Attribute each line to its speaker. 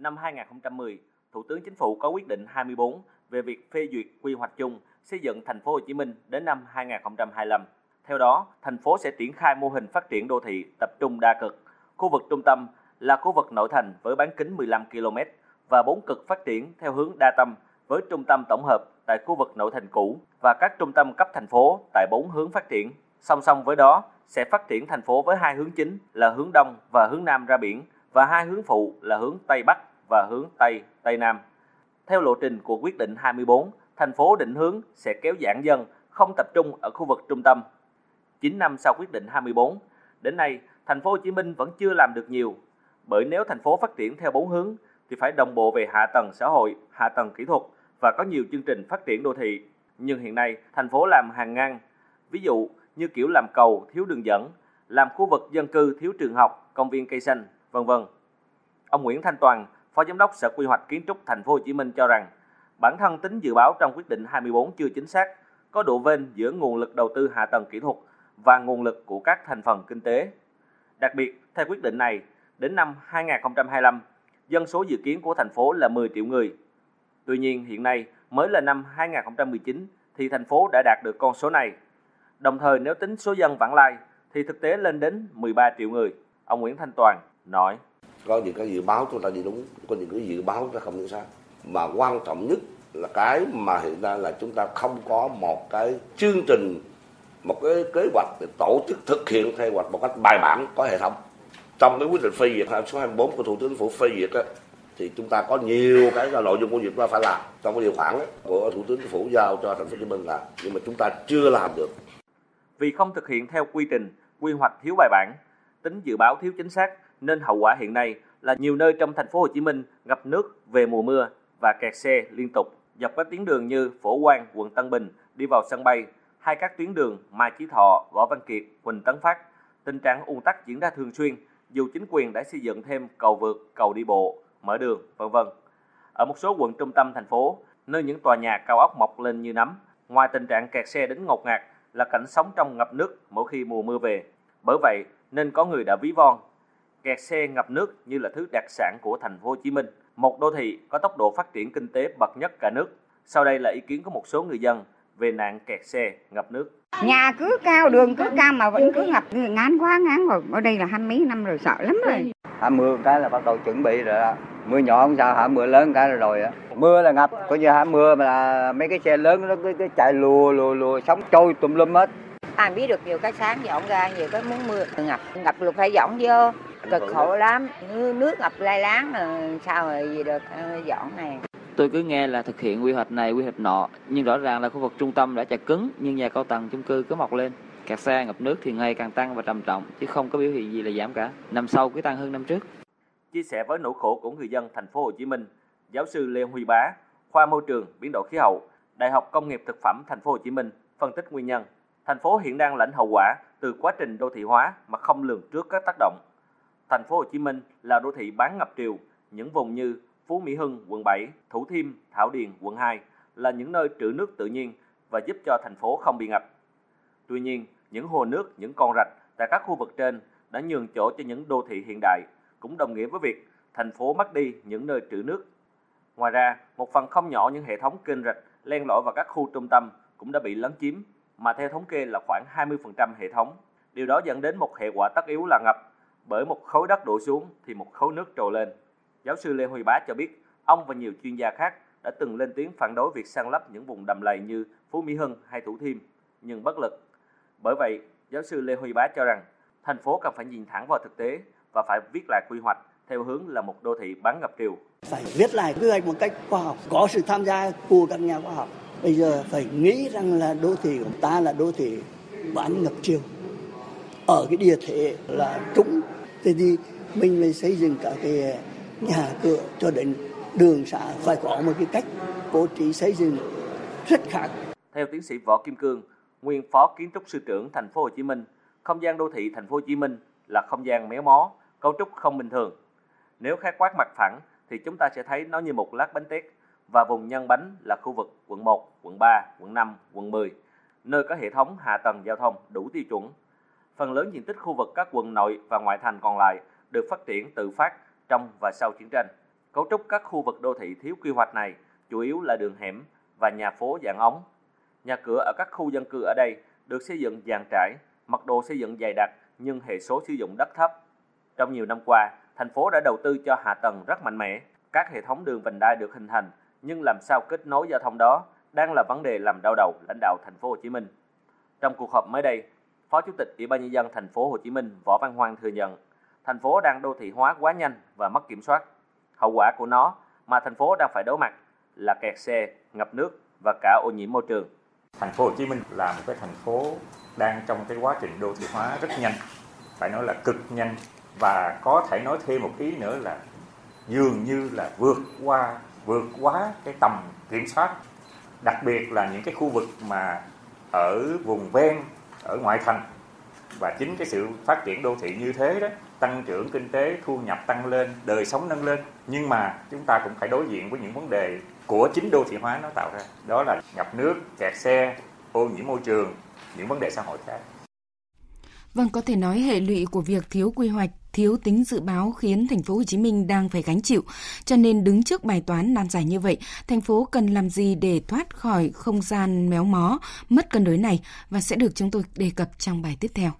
Speaker 1: năm 2010, Thủ tướng Chính phủ có quyết định 24 về việc phê duyệt quy hoạch chung xây dựng thành phố Hồ Chí Minh đến năm 2025. Theo đó, thành phố sẽ triển khai mô hình phát triển đô thị tập trung đa cực. Khu vực trung tâm là khu vực nội thành với bán kính 15 km và bốn cực phát triển theo hướng đa tâm với trung tâm tổng hợp tại khu vực nội thành cũ và các trung tâm cấp thành phố tại bốn hướng phát triển. Song song với đó, sẽ phát triển thành phố với hai hướng chính là hướng đông và hướng nam ra biển và hai hướng phụ là hướng tây bắc và hướng tây tây nam. Theo lộ trình của quyết định 24, thành phố định hướng sẽ kéo giãn dân, không tập trung ở khu vực trung tâm. 9 năm sau quyết định 24, đến nay thành phố Hồ Chí Minh vẫn chưa làm được nhiều, bởi nếu thành phố phát triển theo bốn hướng thì phải đồng bộ về hạ tầng xã hội, hạ tầng kỹ thuật và có nhiều chương trình phát triển đô thị. Nhưng hiện nay, thành phố làm hàng ngang. Ví dụ như kiểu làm cầu thiếu đường dẫn, làm khu vực dân cư thiếu trường học, công viên cây xanh, vân vân. Ông Nguyễn Thanh Toàn, Phó Giám đốc Sở Quy hoạch Kiến trúc Thành phố Hồ Chí Minh cho rằng, bản thân tính dự báo trong quyết định 24 chưa chính xác, có độ vênh giữa nguồn lực đầu tư hạ tầng kỹ thuật và nguồn lực của các thành phần kinh tế. Đặc biệt, theo quyết định này, đến năm 2025, dân số dự kiến của thành phố là 10 triệu người. Tuy nhiên, hiện nay mới là năm 2019 thì thành phố đã đạt được con số này. Đồng thời nếu tính số dân vãng lai thì thực tế lên đến 13 triệu người. Ông Nguyễn Thanh Toàn nói.
Speaker 2: Có những cái dự báo chúng ta đi đúng, có những cái dự báo chúng ta không đi sai. Mà quan trọng nhất là cái mà hiện nay là chúng ta không có một cái chương trình, một cái kế hoạch để tổ chức thực hiện theo hoạch một cách bài bản có hệ thống trong cái quyết định phê duyệt số 24 của thủ tướng chính phủ phê duyệt á, thì chúng ta có nhiều cái nội dung của việc chúng ta phải làm trong cái điều khoản ấy, của thủ tướng chính phủ giao cho thành phố hồ chí minh làm nhưng mà chúng ta chưa làm được
Speaker 1: vì không thực hiện theo quy trình quy hoạch thiếu bài bản tính dự báo thiếu chính xác nên hậu quả hiện nay là nhiều nơi trong thành phố Hồ Chí Minh ngập nước về mùa mưa và kẹt xe liên tục dọc các tuyến đường như Phổ Quang, quận Tân Bình đi vào sân bay, hay các tuyến đường Mai Chí Thọ, Võ Văn Kiệt, Huỳnh Tấn Phát. Tình trạng ùn tắc diễn ra thường xuyên dù chính quyền đã xây dựng thêm cầu vượt, cầu đi bộ, mở đường, vân vân. Ở một số quận trung tâm thành phố, nơi những tòa nhà cao ốc mọc lên như nấm, ngoài tình trạng kẹt xe đến ngột ngạt là cảnh sống trong ngập nước mỗi khi mùa mưa về. Bởi vậy nên có người đã ví von kẹt xe ngập nước như là thứ đặc sản của thành phố Hồ Chí Minh, một đô thị có tốc độ phát triển kinh tế bậc nhất cả nước. Sau đây là ý kiến của một số người dân về nạn kẹt xe ngập nước.
Speaker 3: Nhà cứ cao, đường cứ cao mà vẫn cứ ngập ngán quá ngán rồi. Ở đây là hai mấy năm rồi sợ lắm rồi.
Speaker 4: Hả mưa cái là bắt đầu chuẩn bị rồi đó. Mưa nhỏ không sao, hả mưa lớn cái rồi rồi á. Mưa là ngập, coi như hả mưa mà là mấy cái xe lớn nó cứ, cứ chạy lùa lùa lùa sống trôi tùm lum hết.
Speaker 3: Ai biết được nhiều cái sáng dọn ra, nhiều cái muốn mưa. Ngập, ngập được phải dọn vô. Cực khổ lắm. Nước ngập lai láng sao rồi gì được dọn này.
Speaker 5: Tôi cứ nghe là thực hiện quy hoạch này quy hoạch nọ nhưng rõ ràng là khu vực trung tâm đã chặt cứng nhưng nhà cao tầng chung cư cứ mọc lên. Kẹt xe ngập nước thì ngày càng tăng và trầm trọng chứ không có biểu hiện gì là giảm cả. Năm sau cứ tăng hơn năm trước.
Speaker 1: Chia sẻ với nỗi khổ của người dân thành phố Hồ Chí Minh giáo sư Lê Huy Bá khoa môi trường biến đổi khí hậu Đại học Công nghiệp Thực phẩm thành phố Hồ Chí Minh phân tích nguyên nhân thành phố hiện đang lãnh hậu quả từ quá trình đô thị hóa mà không lường trước các tác động thành phố Hồ Chí Minh là đô thị bán ngập triều những vùng như Phú Mỹ Hưng, quận 7, Thủ Thiêm, Thảo Điền, quận 2 là những nơi trữ nước tự nhiên và giúp cho thành phố không bị ngập. Tuy nhiên, những hồ nước, những con rạch tại các khu vực trên đã nhường chỗ cho những đô thị hiện đại, cũng đồng nghĩa với việc thành phố mất đi những nơi trữ nước. Ngoài ra, một phần không nhỏ những hệ thống kênh rạch len lỏi vào các khu trung tâm cũng đã bị lấn chiếm, mà theo thống kê là khoảng 20% hệ thống. Điều đó dẫn đến một hệ quả tất yếu là ngập, bởi một khối đất đổ xuống thì một khối nước trồi lên. Giáo sư Lê Huy Bá cho biết, ông và nhiều chuyên gia khác đã từng lên tiếng phản đối việc san lấp những vùng đầm lầy như Phú Mỹ Hưng hay Thủ Thiêm, nhưng bất lực. Bởi vậy, giáo sư Lê Huy Bá cho rằng thành phố cần phải nhìn thẳng vào thực tế và phải viết lại quy hoạch theo hướng là một đô thị bán ngập triều.
Speaker 6: Phải viết lại quy hoạch một cách khoa học, có sự tham gia của các nhà khoa học. Bây giờ phải nghĩ rằng là đô thị của ta là đô thị bán ngập chiều Ở cái địa thế là trũng, thế thì mình phải xây dựng cả cái nhà cửa cho đến đường xã phải có một cái cách bố trí xây dựng rất khác.
Speaker 1: Theo tiến sĩ Võ Kim Cương, nguyên phó kiến trúc sư trưởng thành phố Hồ Chí Minh, không gian đô thị thành phố Hồ Chí Minh là không gian méo mó, cấu trúc không bình thường. Nếu khái quát mặt phẳng thì chúng ta sẽ thấy nó như một lát bánh tét và vùng nhân bánh là khu vực quận 1, quận 3, quận 5, quận 10, nơi có hệ thống hạ tầng giao thông đủ tiêu chuẩn. Phần lớn diện tích khu vực các quận nội và ngoại thành còn lại được phát triển tự phát trong và sau chiến tranh. Cấu trúc các khu vực đô thị thiếu quy hoạch này chủ yếu là đường hẻm và nhà phố dạng ống. Nhà cửa ở các khu dân cư ở đây được xây dựng dàn trải, mật độ xây dựng dày đặc nhưng hệ số sử dụng đất thấp. Trong nhiều năm qua, thành phố đã đầu tư cho hạ tầng rất mạnh mẽ. Các hệ thống đường vành đai được hình thành, nhưng làm sao kết nối giao thông đó đang là vấn đề làm đau đầu lãnh đạo thành phố Hồ Chí Minh. Trong cuộc họp mới đây, Phó Chủ tịch Ủy ban nhân dân thành phố Hồ Chí Minh Võ Văn Hoang thừa nhận, thành phố đang đô thị hóa quá nhanh và mất kiểm soát. Hậu quả của nó mà thành phố đang phải đối mặt là kẹt xe, ngập nước và cả ô nhiễm môi trường.
Speaker 7: Thành phố Hồ Chí Minh là một cái thành phố đang trong cái quá trình đô thị hóa rất nhanh, phải nói là cực nhanh và có thể nói thêm một ý nữa là dường như là vượt qua vượt quá cái tầm kiểm soát đặc biệt là những cái khu vực mà ở vùng ven ở ngoại thành. Và chính cái sự phát triển đô thị như thế đó tăng trưởng kinh tế thu nhập tăng lên đời sống nâng lên. Nhưng mà chúng ta cũng phải đối diện với những vấn đề của chính đô thị hóa nó tạo ra. Đó là ngập nước kẹt xe ô nhiễm môi trường những vấn đề xã hội khác.
Speaker 8: Vâng, có thể nói hệ lụy của việc thiếu quy hoạch, thiếu tính dự báo khiến thành phố Hồ Chí Minh đang phải gánh chịu. Cho nên đứng trước bài toán nan giải như vậy, thành phố cần làm gì để thoát khỏi không gian méo mó, mất cân đối này và sẽ được chúng tôi đề cập trong bài tiếp theo.